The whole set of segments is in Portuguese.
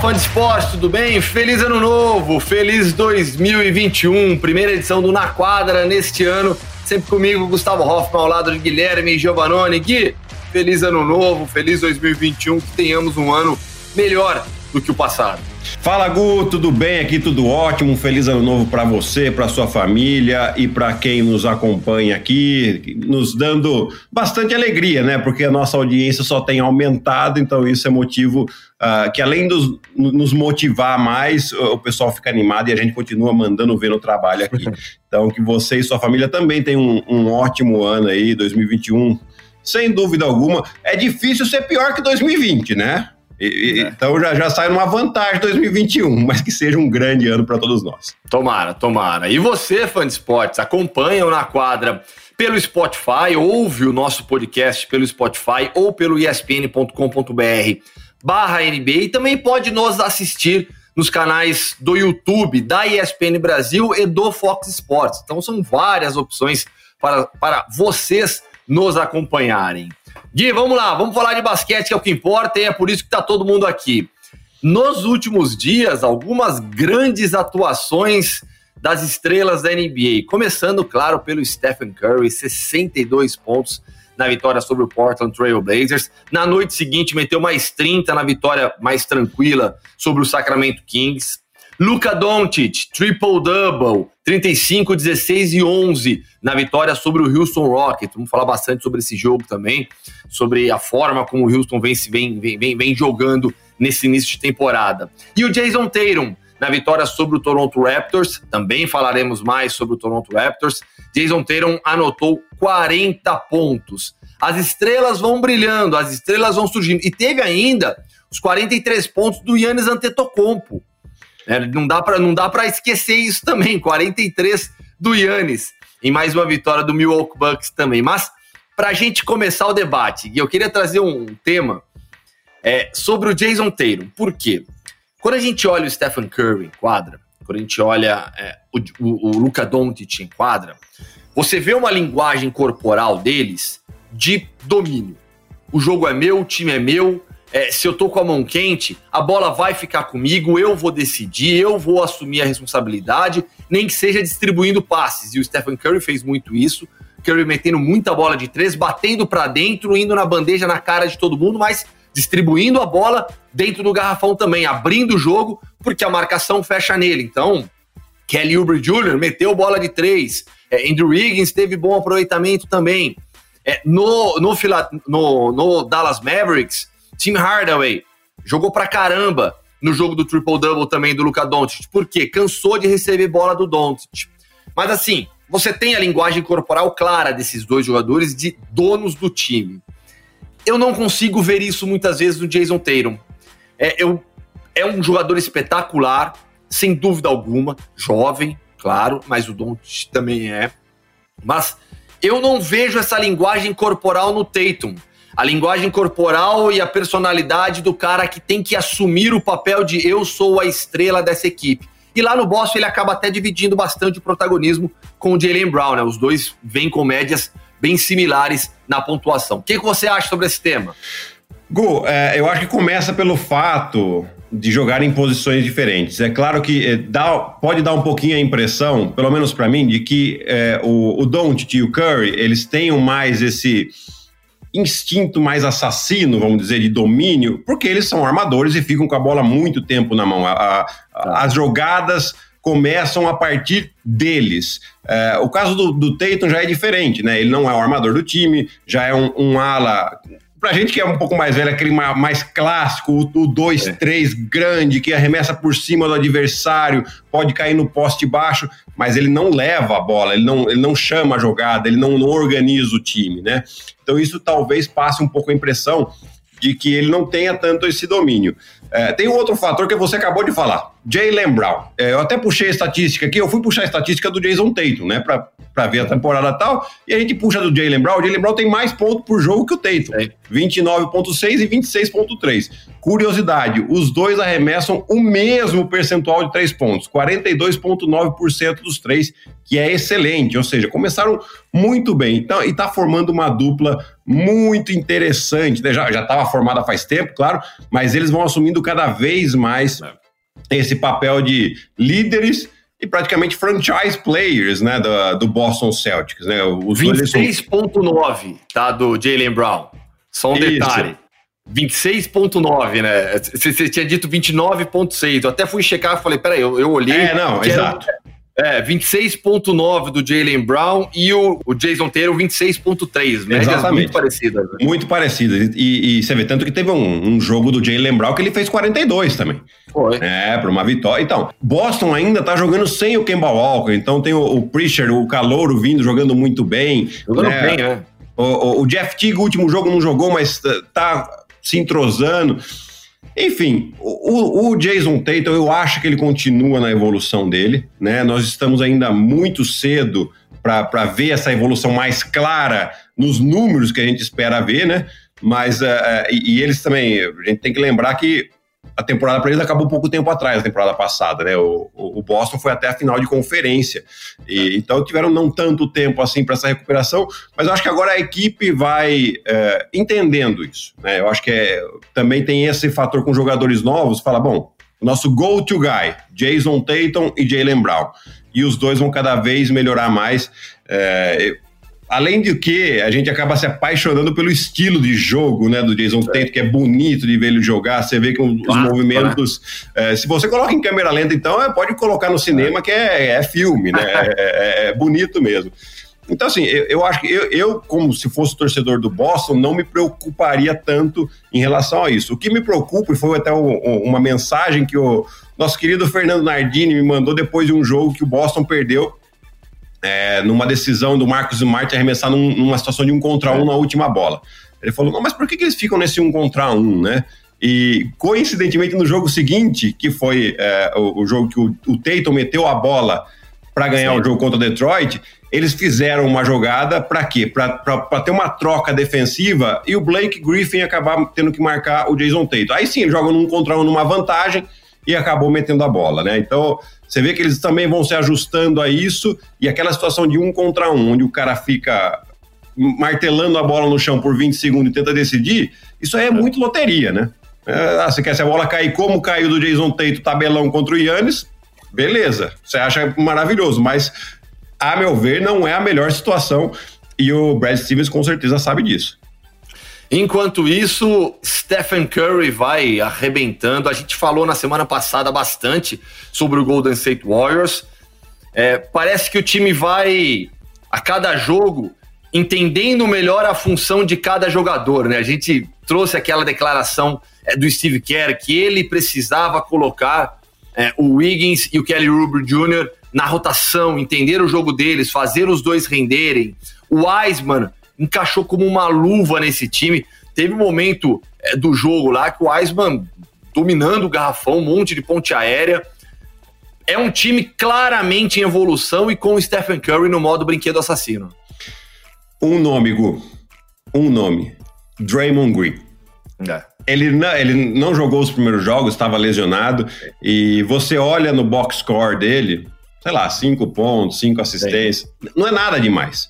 Fã de esporte, tudo bem? Feliz ano novo, feliz 2021, primeira edição do Na Quadra neste ano. Sempre comigo, Gustavo Hoffman, ao lado de Guilherme e Giovanoni. Gui, feliz ano novo, feliz 2021, que tenhamos um ano melhor do que o passado. Fala Gu, tudo bem? Aqui tudo ótimo. Um feliz ano novo para você, para sua família e para quem nos acompanha aqui, nos dando bastante alegria, né? Porque a nossa audiência só tem aumentado, então isso é motivo uh, que além de nos motivar mais, o pessoal fica animado e a gente continua mandando ver no trabalho aqui. Então que você e sua família também tenham um, um ótimo ano aí, 2021. Sem dúvida alguma, é difícil ser pior que 2020, né? E, é. Então já, já sai numa vantagem 2021, mas que seja um grande ano para todos nós. Tomara, tomara. E você, fã de esportes, acompanha o Na Quadra pelo Spotify, ouve o nosso podcast pelo Spotify ou pelo espn.com.br barra NBA e também pode nos assistir nos canais do YouTube, da ESPN Brasil e do Fox Sports. Então são várias opções para, para vocês nos acompanharem. Gui, vamos lá, vamos falar de basquete, que é o que importa, e é por isso que está todo mundo aqui. Nos últimos dias, algumas grandes atuações das estrelas da NBA. Começando, claro, pelo Stephen Curry, 62 pontos na vitória sobre o Portland Trail Blazers. Na noite seguinte, meteu mais 30 na vitória mais tranquila sobre o Sacramento Kings. Luka Doncic, triple-double, 35, 16 e 11 na vitória sobre o Houston Rockets. Vamos falar bastante sobre esse jogo também, sobre a forma como o Houston vem, vem, vem, vem jogando nesse início de temporada. E o Jason Tatum, na vitória sobre o Toronto Raptors, também falaremos mais sobre o Toronto Raptors. Jason Tatum anotou 40 pontos. As estrelas vão brilhando, as estrelas vão surgindo. E teve ainda os 43 pontos do Yannis Antetokounmpo é, não dá para não para esquecer isso também. 43 do Yannis em mais uma vitória do Milwaukee Bucks também. Mas para a gente começar o debate, eu queria trazer um tema é, sobre o Jason Tatum. Por quê? Quando a gente olha o Stephen Curry em quadra, quando a gente olha é, o, o, o Luca Doncic em quadra, você vê uma linguagem corporal deles de domínio. O jogo é meu, o time é meu, é, se eu tô com a mão quente, a bola vai ficar comigo, eu vou decidir, eu vou assumir a responsabilidade, nem que seja distribuindo passes. E o Stephen Curry fez muito isso. Curry metendo muita bola de três, batendo para dentro, indo na bandeja na cara de todo mundo, mas distribuindo a bola dentro do garrafão também, abrindo o jogo, porque a marcação fecha nele. Então, Kelly Oubre Jr. meteu bola de três, é, Andrew Wiggins teve bom aproveitamento também. É, no, no, no, no Dallas Mavericks, Tim Hardaway jogou pra caramba no jogo do triple-double também do Luca Doncic. Por quê? Cansou de receber bola do Doncic. Mas assim, você tem a linguagem corporal clara desses dois jogadores de donos do time. Eu não consigo ver isso muitas vezes no Jason Tatum. É, eu, é um jogador espetacular, sem dúvida alguma, jovem, claro, mas o Doncic também é. Mas eu não vejo essa linguagem corporal no Tatum a linguagem corporal e a personalidade do cara que tem que assumir o papel de eu sou a estrela dessa equipe. E lá no Boston ele acaba até dividindo bastante o protagonismo com o Jalen Brown, né? Os dois vêm com médias bem similares na pontuação. O que, que você acha sobre esse tema? Gu, é, eu acho que começa pelo fato de jogar em posições diferentes. É claro que é, dá, pode dar um pouquinho a impressão, pelo menos para mim, de que é, o, o Doncic e o Curry, eles tenham mais esse instinto mais assassino, vamos dizer, de domínio, porque eles são armadores e ficam com a bola muito tempo na mão. A, a, tá. as jogadas começam a partir deles. É, o caso do, do Tatum já é diferente, né? Ele não é o armador do time, já é um, um ala pra gente que é um pouco mais velho, aquele mais clássico, o 2-3 é. grande, que arremessa por cima do adversário, pode cair no poste baixo, mas ele não leva a bola, ele não, ele não chama a jogada, ele não, não organiza o time, né? Então isso talvez passe um pouco a impressão de que ele não tenha tanto esse domínio. É, tem um outro fator que você acabou de falar, Jalen Brown. É, eu até puxei a estatística aqui, eu fui puxar a estatística do Jason Tatum, né, para para ver a temporada tal, e a gente puxa do Jalen Brown. O Jalen Brown tem mais pontos por jogo que o Tatum. 29,6 e 26,3. Curiosidade: os dois arremessam o mesmo percentual de três pontos, 42,9% dos três, que é excelente. Ou seja, começaram muito bem. Então, e está formando uma dupla muito interessante. Né? Já estava formada faz tempo, claro, mas eles vão assumindo cada vez mais esse papel de líderes e praticamente franchise players, né, do, do Boston Celtics, né? 26.9, tá, do Jalen Brown. Só um Isso. detalhe. 26.9, né? Você tinha dito 29.6. Eu até fui checar e falei, peraí, eu, eu olhei. É, não, exato. Era, é, 26.9 do Jalen Brown e o, o Jason Taylor 26.3. Exatamente. Muito parecidas. Né? Muito parecidas. E, e, você vê tanto que teve um, um, jogo do Jalen Brown que ele fez 42 também. Foi. É, para uma vitória. Então, Boston ainda tá jogando sem o Kemba Walker. Então tem o, o Preacher, o Calouro vindo jogando muito bem. Jogando né? bem, né? O, o, Jeff Teague, o último jogo, não jogou, mas tá se entrosando. Enfim, o, o, Jason Tatum, eu acho que ele continua na evolução dele, né? Nós estamos ainda muito cedo para ver essa evolução mais clara nos números que a gente espera ver, né? Mas, uh, e, e, eles também, a gente tem que lembrar que a temporada para eles acabou pouco tempo atrás, a temporada passada, né? O, o Boston foi até a final de conferência. E, então tiveram não tanto tempo assim para essa recuperação, mas eu acho que agora a equipe vai é, entendendo isso. Né? Eu acho que é, também tem esse fator com jogadores novos, fala, bom, o nosso go-to guy, Jason Tatum e Jalen Brown. E os dois vão cada vez melhorar mais. É, Além de que a gente acaba se apaixonando pelo estilo de jogo né, do Jason Tatum, que é bonito de ver ele jogar. Você vê que os ah, movimentos. É, se você coloca em câmera lenta, então é, pode colocar no cinema, que é, é filme, né? É, é, é, bonito mesmo. Então, assim, eu, eu acho que eu, eu, como se fosse torcedor do Boston, não me preocuparia tanto em relação a isso. O que me preocupa, e foi até uma mensagem que o nosso querido Fernando Nardini me mandou depois de um jogo que o Boston perdeu é, numa decisão do Marcos Smart arremessar num, numa situação de um contra um na última bola. Ele falou, não, mas por que, que eles ficam nesse um contra um, né? E coincidentemente no jogo seguinte, que foi é, o, o, jogo que o, o Tatum meteu a bola para ganhar Sim. o jogo contra o Detroit, eles fizeram uma jogada para quê? Para ter uma troca defensiva e o Blake Griffin acabar tendo que marcar o Jason Tatum. Aí sim, ele joga num contra um numa vantagem e acabou metendo a bola, né? Então, você vê que eles também vão se ajustando a isso e aquela situação de um contra um, onde o cara fica martelando a bola no chão por 20 segundos e tenta decidir, isso aí é muito loteria, né? É, ah, você quer se a bola cair como caiu do Jason Tate tabelão contra o Yannis, beleza, você acha maravilhoso, mas a meu ver não é a melhor situação e o Brad Stevens com certeza sabe disso. Enquanto isso, Stephen Curry vai arrebentando. A gente falou na semana passada bastante sobre o Golden State Warriors. É, parece que o time vai, a cada jogo, entendendo melhor a função de cada jogador. Né? A gente trouxe aquela declaração é, do Steve Kerr que ele precisava colocar é, o Wiggins e o Kelly Oubre Jr. na rotação, entender o jogo deles, fazer os dois renderem. O Wiseman encaixou como uma luva nesse time. Teve um momento é, do jogo lá que o Wiseman dominando o garrafão, um monte de ponte aérea. É um time claramente em evolução e com o Stephen Curry no modo brinquedo assassino. Um nome, Gu. Um nome. Draymond Green. É. Ele, não, ele não jogou os primeiros jogos, estava lesionado. E você olha no box score dele, sei lá, cinco pontos, cinco assistências. Não é nada demais.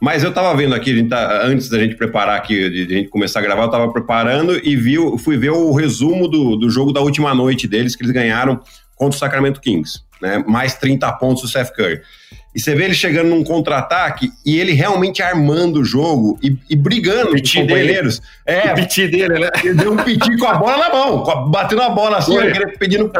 Mas eu tava vendo aqui, tá, antes da gente preparar aqui, de, de, a gente começar a gravar, eu tava preparando e vi, fui ver o resumo do, do jogo da última noite deles, que eles ganharam contra o Sacramento Kings, né? Mais 30 pontos do Seth Curry. E você vê ele chegando num contra-ataque e ele realmente armando o jogo e, e brigando com os companheiros. Dele. É, o piti dele, né? Ele deu um piti com a bola na mão, batendo a bola assim, pedindo.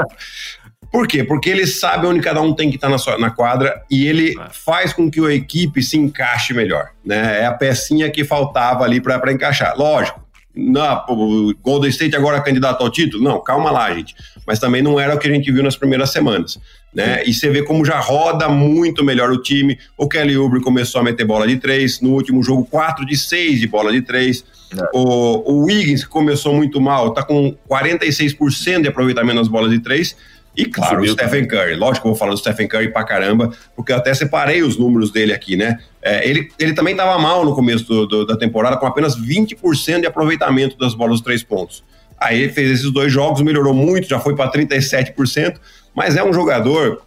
Por quê? Porque ele sabe onde cada um tem que estar na, sua, na quadra e ele é. faz com que a equipe se encaixe melhor. Né? É a pecinha que faltava ali para encaixar. Lógico, não, o Golden State agora é candidato ao título? Não, calma lá, gente. Mas também não era o que a gente viu nas primeiras semanas. Né? E você vê como já roda muito melhor o time. O Kelly Oubre começou a meter bola de três. No último jogo, 4 de 6 de bola de três. É. O, o Wiggins, que começou muito mal, está com 46% de aproveitamento nas bolas de três E claro, Subiu o Stephen. Curry. Lógico que eu vou falar do Stephen Curry pra caramba, porque eu até separei os números dele aqui, né? É, ele, ele também estava mal no começo do, do, da temporada, com apenas 20% de aproveitamento das bolas dos três pontos. Aí ele fez esses dois jogos, melhorou muito, já foi para 37%, mas é um jogador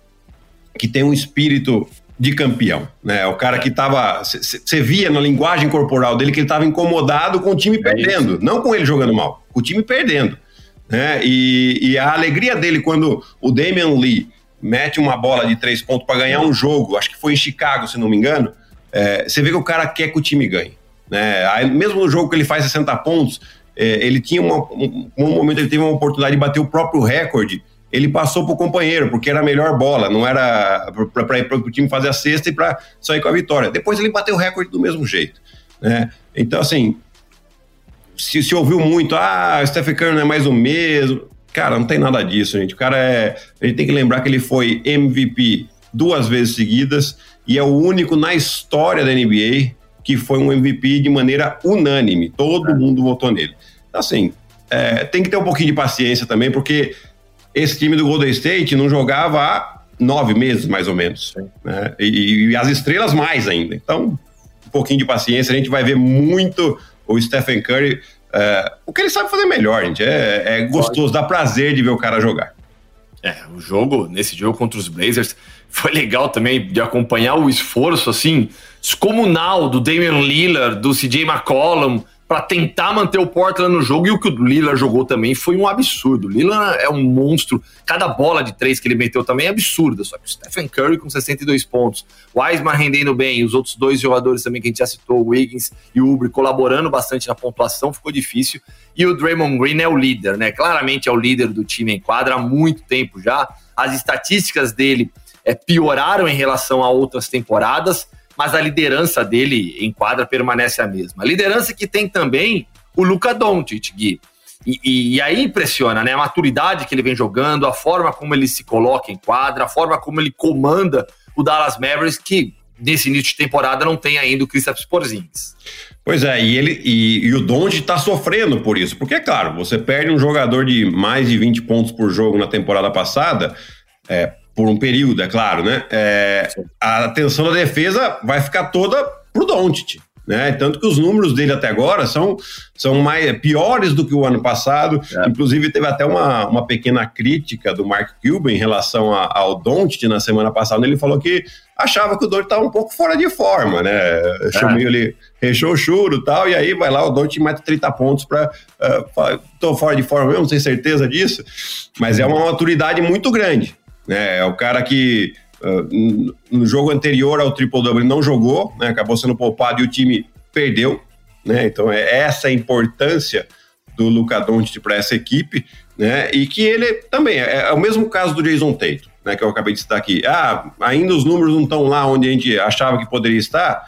que tem um espírito de campeão, né? O cara que tava, você via na linguagem corporal dele que ele estava incomodado com o time é perdendo, isso. não com ele jogando mal, com o time perdendo. Né? E, e a alegria dele quando o Damian Lee mete uma bola de três pontos para ganhar um jogo, acho que foi em Chicago, se não me engano, é, você vê que o cara quer que o time ganhe. Né? Aí, mesmo no jogo que ele faz 60 pontos, é, ele tinha uma, um, um, momento ele teve uma oportunidade de bater o próprio recorde. Ele passou para o companheiro, porque era a melhor bola, não era para o time fazer a cesta e para sair com a vitória. Depois ele bateu o recorde do mesmo jeito. Né? Então, assim, se, se ouviu muito, ah, o Stephen Curry não é mais o mesmo. Cara, não tem nada disso, gente. O cara é. A gente tem que lembrar que ele foi MVP duas vezes seguidas e é o único na história da NBA que foi um MVP de maneira unânime. Todo é. mundo votou nele. Então, assim, é, tem que ter um pouquinho de paciência também, porque esse time do Golden State não jogava há nove meses, mais ou menos. Né? E, e, as estrelas mais ainda. Então, um pouquinho de paciência, a gente vai ver muito o Stephen Curry, é, o que ele sabe fazer melhor, gente. É, é gostoso, dá prazer de ver o cara jogar. É, o jogo, nesse jogo contra os Blazers, foi legal também de acompanhar o esforço, assim, descomunal do Damian Lillard, do CJ McCollum, para tentar manter o Portland no jogo. E o que o Lillard jogou também foi um absurdo. O Lillard é um monstro. Cada bola de três que ele meteu também é absurda. Só que o Stephen Curry com 62 pontos, o Wiseman rendendo bem, os outros dois jogadores também que a gente já citou, o Wiggins e o Ubre, colaborando bastante na pontuação, ficou difícil. E o Draymond Green é o líder, né? Claramente é o líder do time em quadra há muito tempo já. As estatísticas dele é, pioraram em relação a outras temporadas mas a liderança dele em quadra permanece a mesma. A liderança que tem também o Luca Doncic, Gui. E, e, e, aí impressiona, né? A maturidade que ele vem jogando, a forma como ele se coloca em quadra, a forma como ele comanda o Dallas Mavericks, que nesse início de temporada não tem ainda o Kristaps Porzingis. Pois é, e, ele, e, e o Doncic está sofrendo por isso, porque é claro, você perde um jogador de mais de 20 pontos por jogo na temporada passada, é, por um período, é claro, né? É, a atenção da defesa vai ficar toda pro Doncic, né? Tanto que os números dele até agora são, são mais piores do que o ano passado. É. Inclusive teve até uma, uma pequena crítica do Mark Cuban em relação a, ao Doncic na semana passada. Ele falou que achava que o Doncic estava um pouco fora de forma, né? Chamou é. ele rechou o churo e tal, e aí vai lá o Doncic mete 30 pontos para uh, tô fora de forma mesmo, não tenho certeza disso, mas é uma maturidade muito grande. Né? É o cara que uh, no jogo anterior ao triple-double não jogou, né? acabou sendo poupado e o time perdeu. Né? Então é essa a importância do Luca Doncic para essa equipe, né? E que ele também é, é, o mesmo caso do Jason Tatum, né? Que eu acabei de citar aqui. Ah, ainda os números não estão lá onde a gente achava que poderia estar.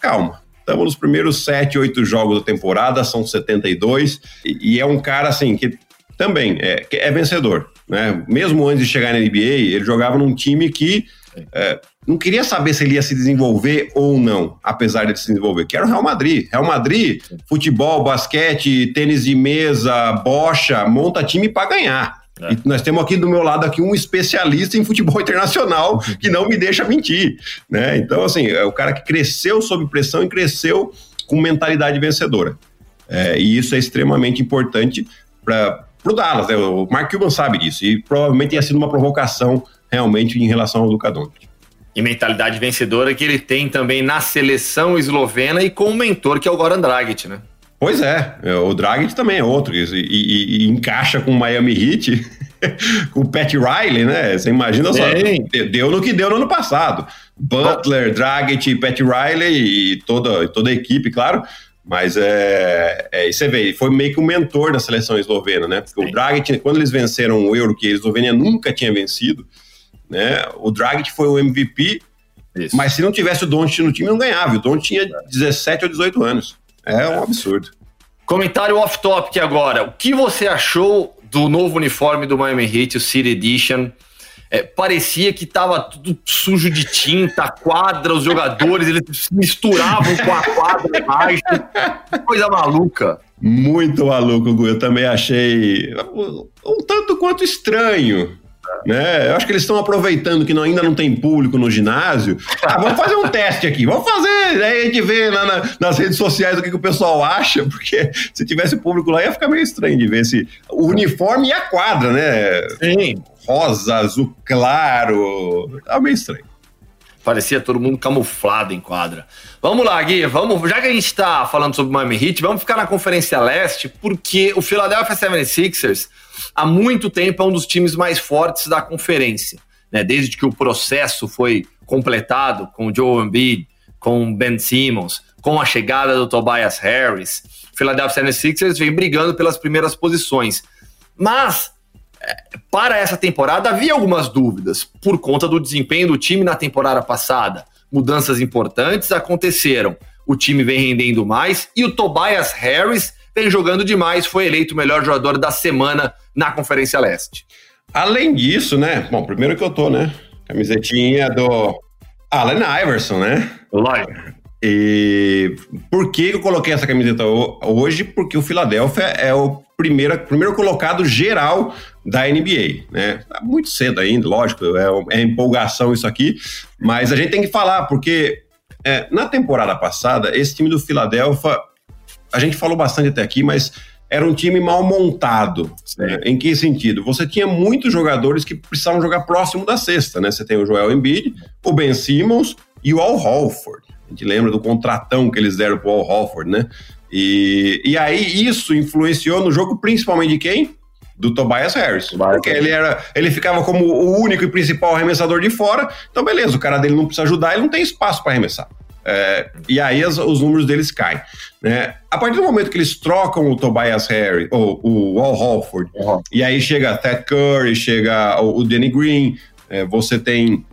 Calma, estamos nos primeiros sete, oito jogos da temporada, são 72 e, e é um cara assim que também é, é vencedor. Né? Mesmo antes de chegar na NBA, ele jogava num time que é, não queria saber se ele ia se desenvolver ou não, apesar de se desenvolver, que era o Real Madrid. Real Madrid, futebol, basquete, tênis de mesa, bocha, monta time para ganhar. É. E nós temos aqui do meu lado aqui um especialista em futebol internacional que não me deixa mentir, né? Então assim, é o cara que cresceu sob pressão e cresceu com mentalidade vencedora. É, e isso é extremamente importante para pro Dallas. Né? O Mark Cuban sabe disso e provavelmente tenha sido uma provocação realmente em relação ao Luka Doncic. E mentalidade vencedora que ele tem também na seleção eslovena e com o mentor que é o Goran Dragic, né? Pois é, é o Dragic também é outro e, e, e encaixa com o Miami Heat, com o Pat Riley, né? Você imagina só, deu no que deu no ano passado. Butler, Dragic, Pat Riley e toda, toda a equipe, claro. Mas é, é, você vê, foi meio que um mentor da seleção eslovena, né? Porque Sim. o Dragic, quando eles venceram o Euro, que a Eslovênia nunca tinha vencido, né? O Dragic foi o MVP, Isso. mas se não tivesse o Doncic no time, não ganhava. O Doncic tinha 17 ou 18 anos. É um absurdo. Comentário off-topic agora. O que você achou do novo uniforme do Miami Heat, o City Edition? É, parecia que tava tudo sujo de tinta, quadra, os jogadores, eles se misturavam com a quadra embaixo. Coisa maluca. Muito maluco, Gu. Eu também achei um tanto quanto estranho. Né? Eu acho que eles estão aproveitando que não, ainda não tem público no ginásio. Ah, vamos fazer um teste aqui, vamos fazer. Aí a gente vê lá na, nas redes sociais o que, que, o pessoal acha, porque se tivesse público lá ia ficar meio estranho de ver esse, o uniforme e a quadra, né? Sim. Rosa, azul claro. Tá meio estranho. Parecia todo mundo camuflado em quadra. Vamos lá, Gui, vamos, já que a gente está falando sobre o Miami Heat, vamos ficar na Conferência Leste, porque o Philadelphia 76ers há muito tempo é um dos times mais fortes da conferência. Né? Desde que o processo foi completado com o Joe Embiid, com Ben Simmons, com a chegada do Tobias Harris, o Philadelphia 76ers vem brigando pelas primeiras posições. Mas para essa temporada havia algumas dúvidas por conta do desempenho do time na temporada passada. Mudanças importantes aconteceram. O time vem rendendo mais e o Tobias Harris vem jogando demais, foi eleito o melhor jogador da semana na Conferência Leste. Além disso, né? Bom, primeiro que eu tô, né? Camisetinha do Allen Iverson, né? Lógico. E por que eu coloquei essa camiseta hoje? Porque o Philadelphia é o primeiro, primeiro colocado geral da NBA, né? Tá muito cedo ainda, lógico, é, é empolgação isso aqui, mas a gente tem que falar, porque é, na temporada passada, esse time do Philadelphia, a gente falou bastante até aqui, mas era um time mal montado. Né? Em que sentido? Você tinha muitos jogadores que precisavam jogar próximo da cesta, né? Você tem o Joel Embiid, o Ben Simmons e o Al Holford. A gente lembra do contratão que eles deram pro Al Holford, né? E, e aí isso influenciou no jogo principalmente de quem? do Tobias Harris. Tobias porque ele, era, ele ficava como o único e principal arremessador de fora. Então, beleza, o cara dele não precisa ajudar, ele não tem espaço para arremessar. É, e aí as, os números deles caem. Né? A partir do momento que eles trocam o Tobias Harris, ou o Al Holford, uhum. e aí chega Ted Curry, chega o, o Danny Green, é, você tem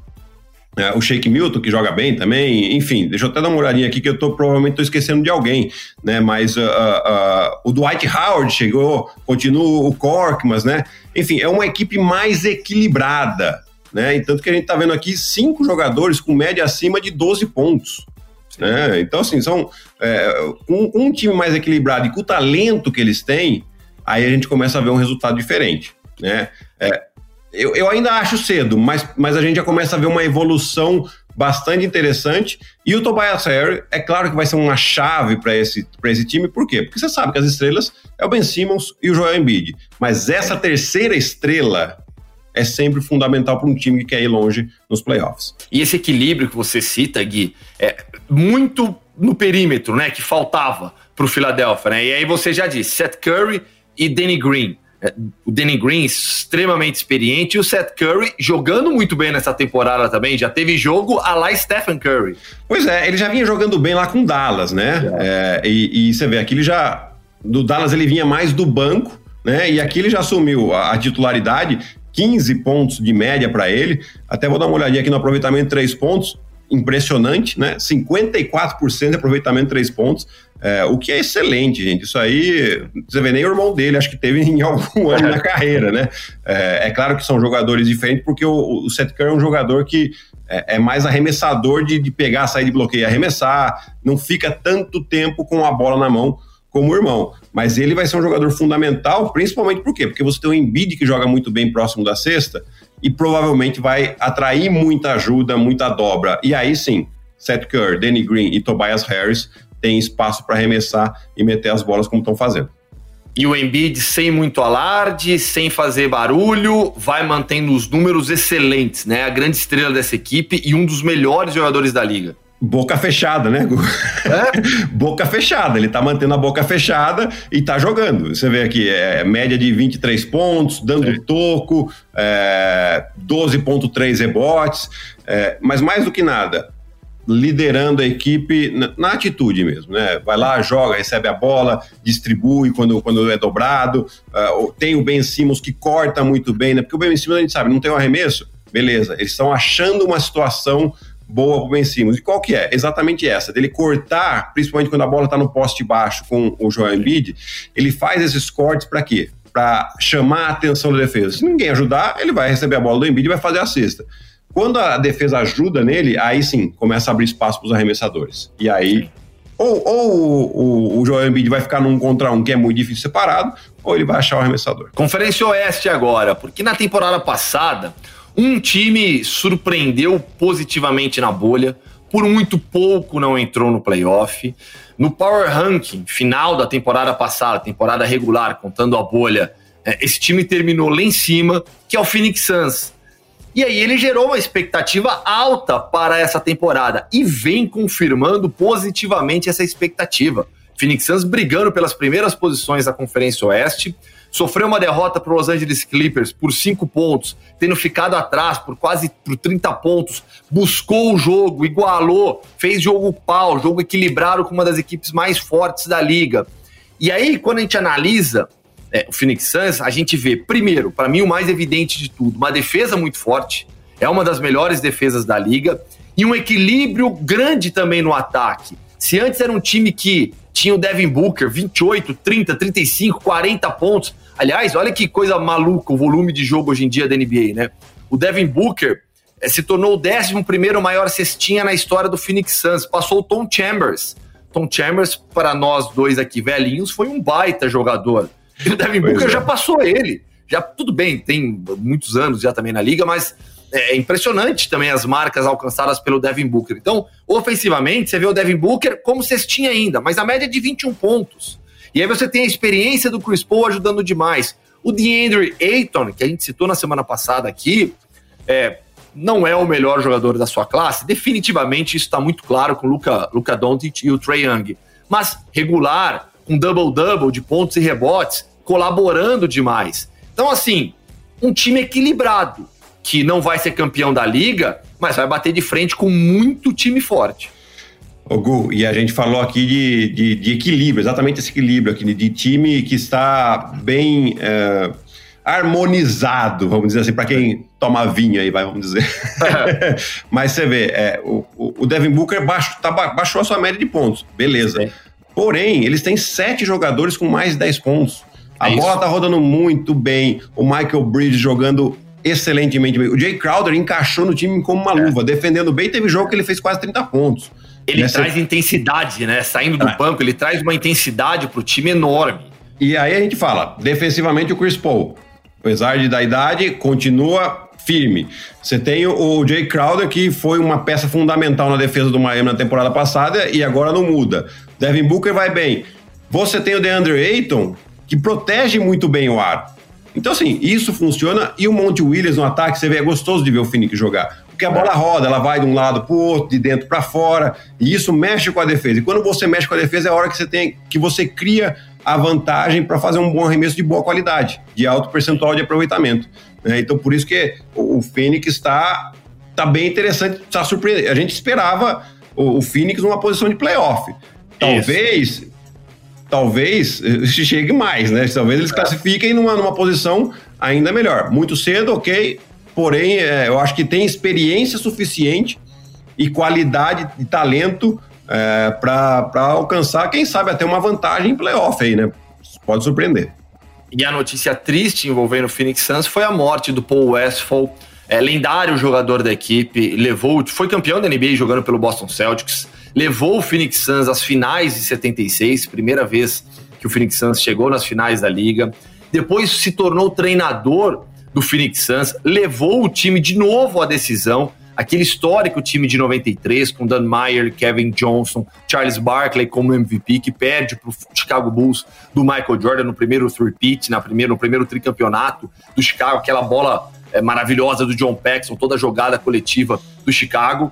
é, o Shake Milton, que joga bem também, enfim, deixa eu até dar uma olhadinha aqui que eu tô, provavelmente estou esquecendo de alguém, né? Mas uh, uh, o Dwight Howard chegou, continua o Cork, mas, né? Enfim, é uma equipe mais equilibrada, né? E tanto que a gente tá vendo aqui cinco jogadores com média acima de 12 pontos. Né? Então, assim, são é, um, um time mais equilibrado e com o talento que eles têm, aí a gente começa a ver um resultado diferente. Né? É, eu, eu ainda acho cedo, mas, mas a gente já começa a ver uma evolução bastante interessante. E o Tobias Harris, é claro que vai ser uma chave para esse, esse time, por quê? Porque você sabe que as estrelas é o Ben Simmons e o Joel Embiid. Mas essa terceira estrela é sempre fundamental para um time que quer ir longe nos playoffs. E esse equilíbrio que você cita, Gui, é muito no perímetro, né? Que faltava para o Philadelphia, né? E aí você já disse, Seth Curry e Danny Green é, o Danny Green extremamente experiente e o Seth Curry jogando muito bem nessa temporada também. Já teve jogo a lá Stephen Curry. Pois é, ele já vinha jogando bem lá com Dallas, né? É. É, e, e, você vê, aqui ele já. Do Dallas ele vinha mais do banco, né? E aqui ele já assumiu a, a titularidade, 15 pontos de média para ele. Até vou dar uma olhadinha aqui no aproveitamento de 3 pontos. Impressionante, né? 54% de aproveitamento de 3 pontos. É, o que é excelente, gente. Isso aí, você vê, nem o irmão dele acho que teve em algum ano na carreira, né? É, é, claro que são jogadores diferentes, porque o, o Seth Curry é um jogador que é, é mais arremessador de, de, pegar, sair de bloqueio e arremessar, não fica tanto tempo com a bola na mão como o irmão. Mas ele vai ser um jogador fundamental, principalmente por quê? Porque você tem um Embiid que joga muito bem próximo da cesta e provavelmente vai atrair muita ajuda, muita dobra. E aí sim, Seth Curry, Danny Green e Tobias Harris tem espaço para arremessar e meter as bolas como estão fazendo. E o Embiid, sem muito alarde, sem fazer barulho, vai mantendo os números excelentes, né? A grande estrela dessa equipe e um dos melhores jogadores da liga. Boca fechada, né? É? boca fechada, ele tá mantendo a boca fechada e tá jogando. Você vê aqui, é média de 23 pontos, dando é. toco, é, 12,3 rebotes, é, mas mais do que nada, liderando a equipe na, na, atitude mesmo, né? Vai lá, joga, recebe a bola, distribui quando, quando é dobrado. Uh, tem o Ben Simmons que corta muito bem, né? Porque o Ben Simmons a gente sabe, não tem um arremesso, beleza. Eles estão achando uma situação boa para o Ben Simmons. E qual que é? Exatamente essa, dele cortar, principalmente quando a bola está no poste baixo com o Joel Embiid, ele faz esses cortes para quê? Para chamar a atenção da defesa. Se ninguém ajudar, ele vai receber a bola do Embiid e vai fazer a cesta. Quando a defesa ajuda nele, aí sim começa a abrir espaço para os arremessadores. E aí ou, ou o, o Joel Embiid vai ficar num contra um que é muito difícil separado, ou ele vai achar o arremessador. Conferência Oeste agora, porque na temporada passada um time surpreendeu positivamente na bolha, por muito pouco não entrou no playoff. No Power Ranking, final da temporada passada, temporada regular, contando a bolha, é, esse time terminou lá em cima, que é o Phoenix Suns. E aí ele gerou uma expectativa alta para essa temporada e vem confirmando positivamente essa expectativa. Phoenix Suns brigando pelas primeiras posições da Conferência Oeste, sofreu uma derrota para os Los Angeles Clippers por cinco pontos, tendo ficado atrás por quase por 30 pontos, buscou o jogo, igualou, fez jogo pau, jogo equilibrado com uma das equipes mais fortes da liga. E aí, quando a gente analisa é, o Phoenix Suns, a gente vê, primeiro, para mim o mais evidente de tudo, uma defesa muito forte, é uma das melhores defesas da liga, e um equilíbrio grande também no ataque. Se antes era um time que tinha o Devin Booker, 28, 30, 35, 40 pontos. Aliás, olha que coisa maluca o volume de jogo hoje em dia da NBA, né? O Devin Booker é, se tornou o 11 maior cestinha na história do Phoenix Suns, passou o Tom Chambers. Tom Chambers, para nós dois aqui velhinhos, foi um baita jogador. E o Devin pois Booker é. já passou ele. Já tudo bem, tem muitos anos já também na liga, mas é, é impressionante também as marcas alcançadas pelo Devin Booker. Então, ofensivamente, você vê o Devin Booker como cestinha ainda, mas a média é de 21 pontos. E aí você tem a experiência do Chris Paul ajudando demais. O DeAndre Ayton, que a gente citou na semana passada aqui, é, não é o melhor jogador da sua classe. Definitivamente isso está muito claro com o Luca, Luca Doncic e o Trey Young. Mas regular, com double-double de pontos e rebotes, colaborando demais. Então, assim, um time equilibrado, que não vai ser campeão da liga, mas vai bater de frente com muito time forte. Ô Gu, e a gente falou aqui de, de, de equilíbrio, exatamente esse equilíbrio aqui, de time que está bem é, harmonizado, vamos dizer assim, para quem toma vinho aí, vai, vamos dizer. mas você vê, é, o, o Devin Booker baixo, tá, baixou a sua média de pontos, beleza. Sim. Porém, eles têm sete jogadores com mais de 10 pontos. A é bola tá rodando muito bem. O Michael Bridges jogando excelentemente bem. O Jay Crowder encaixou no time como uma é. luva, defendendo bem. Teve jogo que ele fez quase 30 pontos. Ele Nessa... traz intensidade, né? Saindo do é. banco, ele traz uma intensidade pro time enorme. E aí a gente fala, defensivamente o Chris Paul, apesar de da idade, continua firme. Você tem o Jay Crowder, que foi uma peça fundamental na defesa do Miami na temporada passada e agora não muda. Devin Booker vai bem. Você tem o DeAndre Ayton, que protege muito bem o ar. Então, assim, isso funciona e o Monte Williams no ataque, você vê, é gostoso de ver o Phoenix jogar. Porque a bola roda, ela vai de um lado para o outro, de dentro para fora, e isso mexe com a defesa. E quando você mexe com a defesa, é a hora que você tem que você cria a vantagem para fazer um bom arremesso de boa qualidade, de alto percentual de aproveitamento. Né? Então, por isso que o, Phoenix está tá bem interessante, está surpreendendo. A gente esperava o, o Phoenix numa posição de playoff. Talvez isso talvez chegue mais, né? Talvez eles é. classifiquem numa, numa posição ainda melhor. Muito cedo, ok. Porém, é, eu acho que tem experiência suficiente e qualidade e talento é, para alcançar, quem sabe, até uma vantagem em playoff aí, né? Pode surpreender. E a notícia triste envolvendo o Phoenix Suns foi a morte do Paul Westphal, é, lendário jogador da equipe, levou, foi campeão da NBA jogando pelo Boston Celtics, levou o Phoenix Suns às finais de 76, primeira vez que o Phoenix Suns chegou nas finais da liga. Depois se tornou treinador do Phoenix Suns, levou o time de novo à decisão, aquele histórico time de 93 com Dan Meyer, Kevin Johnson, Charles Barkley como MVP que perde para o Chicago Bulls do Michael Jordan no primeiro three-peat, na primeiro, no primeiro tricampeonato do Chicago, aquela bola é, maravilhosa do John Paxson, toda a jogada coletiva do Chicago.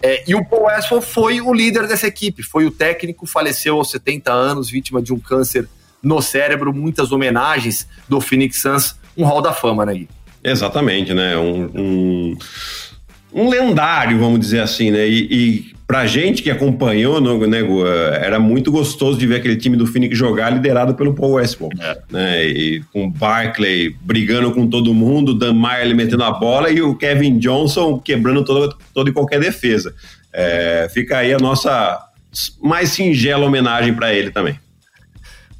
É, e o Paul Westphal foi o líder dessa equipe, foi o técnico, faleceu aos 70 anos, vítima de um câncer no cérebro. Muitas homenagens do Phoenix Suns, um hall da fama, né, Gui? Exatamente, né? Um, um, um lendário, vamos dizer assim, né? E, e pra gente que acompanhou, né, era muito gostoso de ver aquele time do Phoenix jogar liderado pelo Paul Westphal, é. né, e com Barkley brigando com todo mundo, Dan Meyer metendo a bola e o Kevin Johnson quebrando toda, toda e qualquer defesa. É, fica aí a nossa mais singela homenagem para ele também.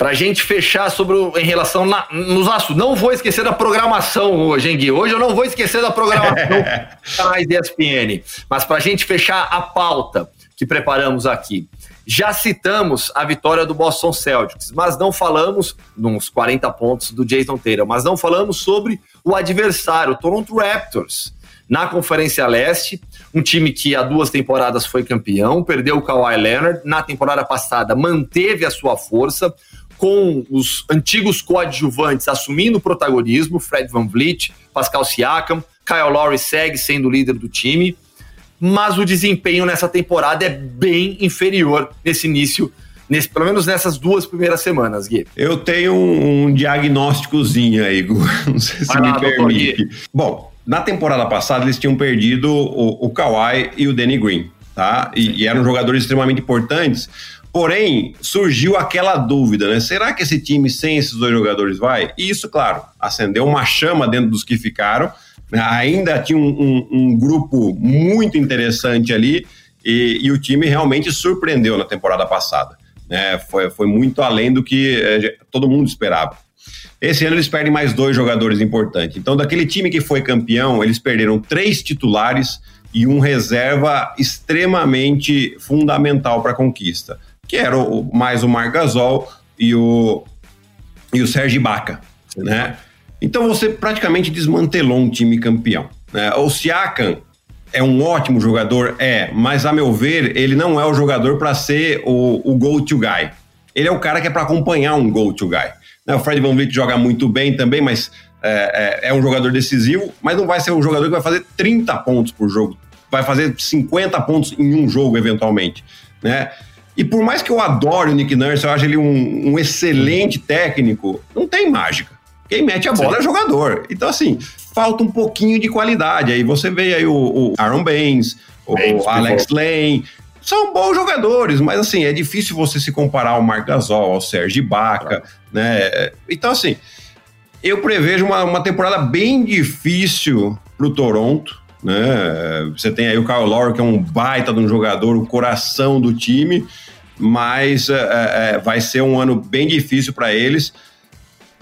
Pra gente fechar sobre o, em relação na, nos assuntos. Não vou esquecer da programação hoje, hein, Gui? Hoje eu não vou esquecer da programação canais ESPN. Mas pra gente fechar a pauta que preparamos aqui. Já citamos a vitória do Boston Celtics, mas não falamos, nos 40 pontos do Jason Taylor, mas não falamos sobre o adversário, o Toronto Raptors. Na Conferência Leste, um time que há duas temporadas foi campeão, perdeu o Kawhi Leonard, na temporada passada manteve a sua força, com os antigos coadjuvantes assumindo o protagonismo, Fred Van Vliet, Pascal Siakam, Kyle Lowry segue sendo o líder do time, mas o desempenho nessa temporada é bem inferior nesse início Nesse, pelo menos nessas duas primeiras semanas, Gui. Eu tenho um, um diagnósticozinho aí, Gu. Não sei se me permite. Bom, na temporada passada eles tinham perdido o, o Kawhi e o Danny Green, tá? E, e, eram jogadores extremamente importantes. Porém, surgiu aquela dúvida, né? Será que esse time sem esses dois jogadores vai? E isso, claro, acendeu uma chama dentro dos que ficaram. Ainda tinha um, um, um grupo muito interessante ali e, e, o time realmente surpreendeu na temporada passada. Né? Foi, foi muito além do que é, todo mundo esperava. Esse ano eles perdem mais dois jogadores importantes. Então, daquele time que foi campeão, eles perderam três titulares e um reserva extremamente fundamental para a conquista que era o, mais o Marc Gasol e o, e o Sérgio Baca, né? Então você praticamente desmantelou um time campeão. Né? O Siakam é um ótimo jogador, é, mas a meu ver, ele não é o jogador para ser o, o go-to guy. Ele é o cara que é para acompanhar um go-to guy. Né? O Fred Van Vliet joga muito bem também, mas é, é, é, um jogador decisivo, mas não vai ser um jogador que vai fazer 30 pontos por jogo. Vai fazer 50 pontos em um jogo, eventualmente. Né? E por mais que eu adore o Nick Nurse, eu acho ele um, um excelente técnico, não tem mágica. Quem mete a bola Sim. é jogador. Então, assim, falta um pouquinho de qualidade. Aí você vê aí o, o Aaron Baines, o Baines, Alex Lane. São bons jogadores, mas assim, é difícil você se comparar ao Marc Gasol, ao Sérgio Baca, né? Então, assim, eu prevejo uma, uma temporada bem difícil pro Toronto, né? Você tem aí o Kyle Lowry, que é um baita de um jogador, o coração do time, mas é, é, vai ser um ano bem difícil para eles.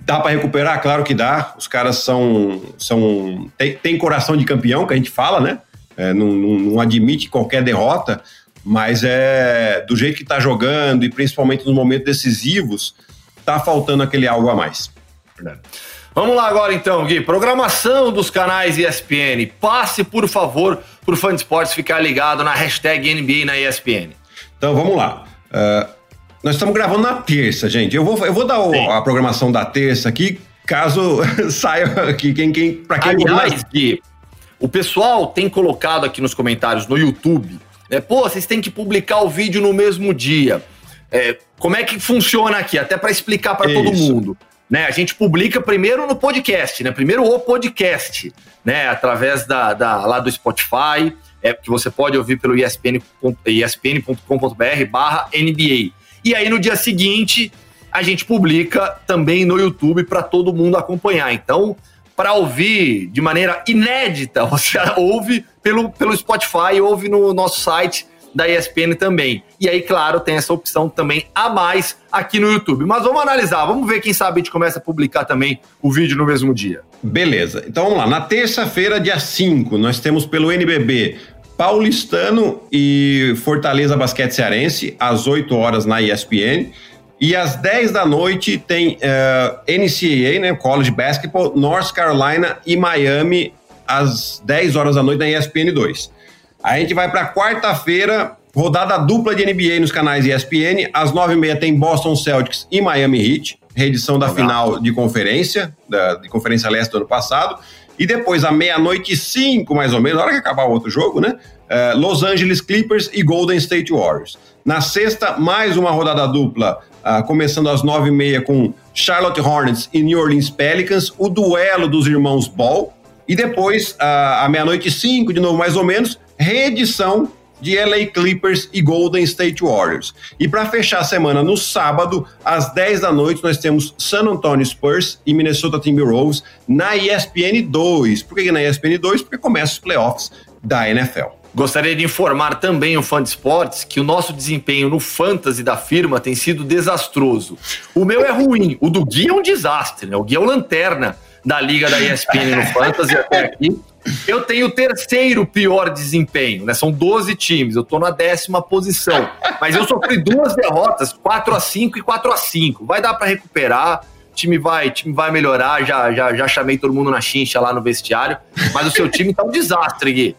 Dá para recuperar? Claro que dá. Os caras são. são tem, tem coração de campeão, que a gente fala, né? É, não, não, não, admite qualquer derrota, mas é do jeito que está jogando e principalmente nos momentos decisivos, tá faltando aquele algo a mais. Verdade. Vamos lá agora então, Gui. Programação dos canais ESPN. Passe, por favor, o Fã de Esportes ficar ligado na hashtag NBA na ESPN. Então vamos lá. Uh, nós estamos gravando na terça, gente. Eu vou, eu vou dar o, a programação da terça aqui, caso saia aqui quem, quem, para quem Aliás, Gui, o pessoal tem colocado aqui nos comentários no YouTube, né? Pô, vocês têm que publicar o vídeo no mesmo dia. É, como é que funciona aqui? Até para explicar para todo mundo né? A gente publica primeiro no podcast, né? Primeiro o podcast, né? Através da, da lá do Spotify, é que você pode ouvir pelo espn, espn.com.br barra NBA. E aí no dia seguinte a gente publica também no YouTube para todo mundo acompanhar. Então, para ouvir de maneira inédita, você ouve pelo, pelo Spotify, ouve no nosso site da ESPN também. E aí, claro, tem essa opção também a mais aqui no YouTube. Mas vamos analisar, vamos ver quem sabe a gente começa a publicar também o vídeo no mesmo dia. Beleza. Então vamos lá. Na terça-feira, dia 5, nós temos pelo NBB Paulistano e Fortaleza Basquete Cearense, às 8 horas na ESPN. E às 10 da noite tem uh, eh, NCAA, né, College Basketball, North Carolina e Miami, às 10 horas da noite na ESPN 2. A gente vai para quarta-feira, rodada dupla de NBA nos canais ESPN. Às nove e meia tem Boston Celtics e Miami Heat, reedição da Legal. final de conferência, da, de conferência leste do ano passado. E depois, à meia-noite e cinco, mais ou menos, na hora que acabar o outro jogo, né? Uh, Los Angeles Clippers e Golden State Warriors. Na sexta, mais uma rodada dupla, uh, começando às nove e meia com Charlotte Hornets e New Orleans Pelicans, o duelo dos irmãos Ball. E depois, uh, à meia-noite e cinco, de novo, mais ou menos, reedição de LA Clippers e Golden State Warriors. E para fechar a semana, no sábado, às 10 da noite, nós temos San Antonio Spurs e Minnesota Timberwolves na ESPN 2. Por que na ESPN 2? Porque começa os playoffs da NFL. Gostaria de informar também o fã de esportes que o nosso desempenho no fantasy da firma tem sido desastroso. O meu é ruim, o do Gui é um desastre, né? O Gui é o lanterna da liga da ESPN no fantasy até aqui. Eu tenho o terceiro pior desempenho, né? São 12 times, eu tô na décima posição. Mas eu sofri duas derrotas, 4 a 5 e 4 a 5 Vai dar para recuperar time vai, time vai melhorar, já, já, já chamei todo mundo na chincha lá no vestiário, mas o seu time tá um desastre, Gui.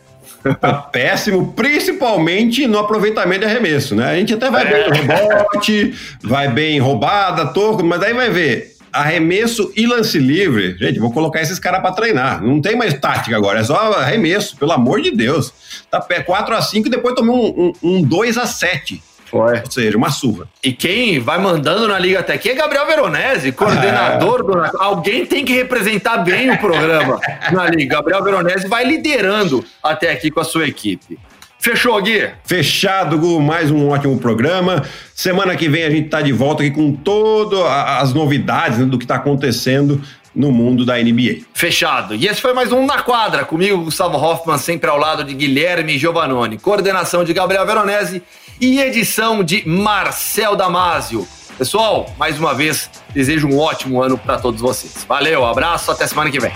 Tá péssimo, principalmente no aproveitamento de arremesso, né? A gente até vai é. bem no rebote, vai bem roubada, torco, mas aí vai ver arremesso e lance livre. Gente, vou colocar esses caras para treinar. Não tem mais tática agora, é só arremesso, pelo amor de Deus. Tá pé 4 a 5 e depois tomei um, um, um 2 a 7 foi. Ou seja, uma surra. E quem vai mandando na Liga até aqui é Gabriel Veronese, coordenador é. do. Alguém tem que representar bem o programa na Liga. Gabriel Veronese vai liderando até aqui com a sua equipe. Fechou, Gui? Fechado, Gu. Mais um ótimo programa. Semana que vem a gente está de volta aqui com todas as novidades né, do que está acontecendo no mundo da NBA. Fechado. E esse foi mais um Na Quadra, comigo, Gustavo Hoffman, sempre ao lado de Guilherme Giovanoni. Coordenação de Gabriel Veronese e edição de Marcel Damasio. Pessoal, mais uma vez, desejo um ótimo ano para todos vocês. Valeu, abraço, até semana que vem.